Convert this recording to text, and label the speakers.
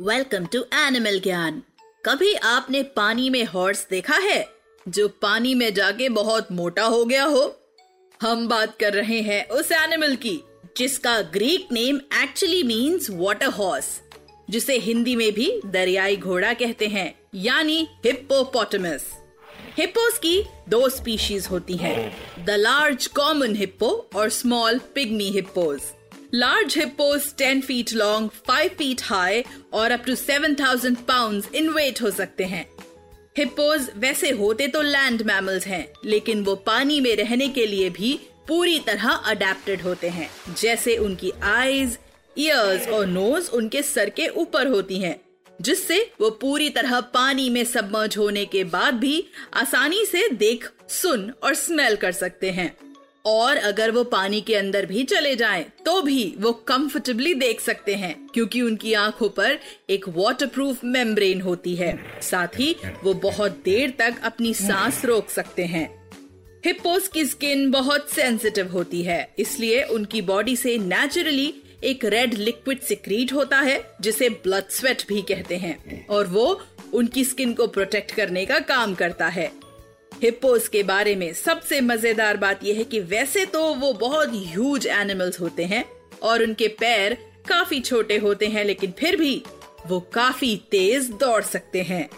Speaker 1: Welcome to animal Gyan कभी आपने पानी में हॉर्स देखा है? जो पानी में जाके बहुत मोटा हो गया हो? हम बात कर रहे हैं उस एनिमल की, जिसका Greek name actually means water horse जिसे हिंदी में भी दरियाई घोड़ा कहते हैं, यानी हिप्पोपोटामस हिप्पोस की दो स्पीशीज होती हैं द लार्ज कॉमन हिप्पो और small pygmy hippos large hippos 10 feet long 5 feet high और up to 7000 pounds in weight हो सकते हैं। हिप्पोज वैसे होते तो लैंड मैमल्स हैं, लेकिन वो पानी में रहने के लिए भी पूरी तरह अडेप्टेड होते हैं, जैसे उनकी आईज ईयर्स और नोज़ उनके सर के ऊपर होती हैं, जिससे वो पूरी तरह पानी में सबमर्ज होने के बाद भी आसानी से देख, सुन और स्मेल कर सकते हैं। और अगर वो पानी के अंदर भी चले जाएँ, तो भी वो कंफर्टेबली देख सकते हैं क्योंकि उनकी आँखों पर एक वाटरप्रूफ मेम्ब्रेन होती है। साथ ही वो बहुत देर तक अपनी सांस रोक सकते हैं। हिप्पोस की स्किन बहुत सेंसिटिव होती है इसलिए उनकी बॉडी से नेचुरली एक रेड लिक्विड सिक्रीट होता है जिसे ब्लड स्वेट भी कहते हैं। और वो उनकी स्किन को प्रोटेक्ट करने का काम करता है। हिप्पोस के बारे में सबसे मज़ेदार बात यह है कि वैसे तो वो बहुत ह्यूज एनिमल्स होते हैं और उनके पैर काफ़ी छोटे होते हैं, लेकिन फिर भी वो काफ़ी तेज दौड़ सकते हैं।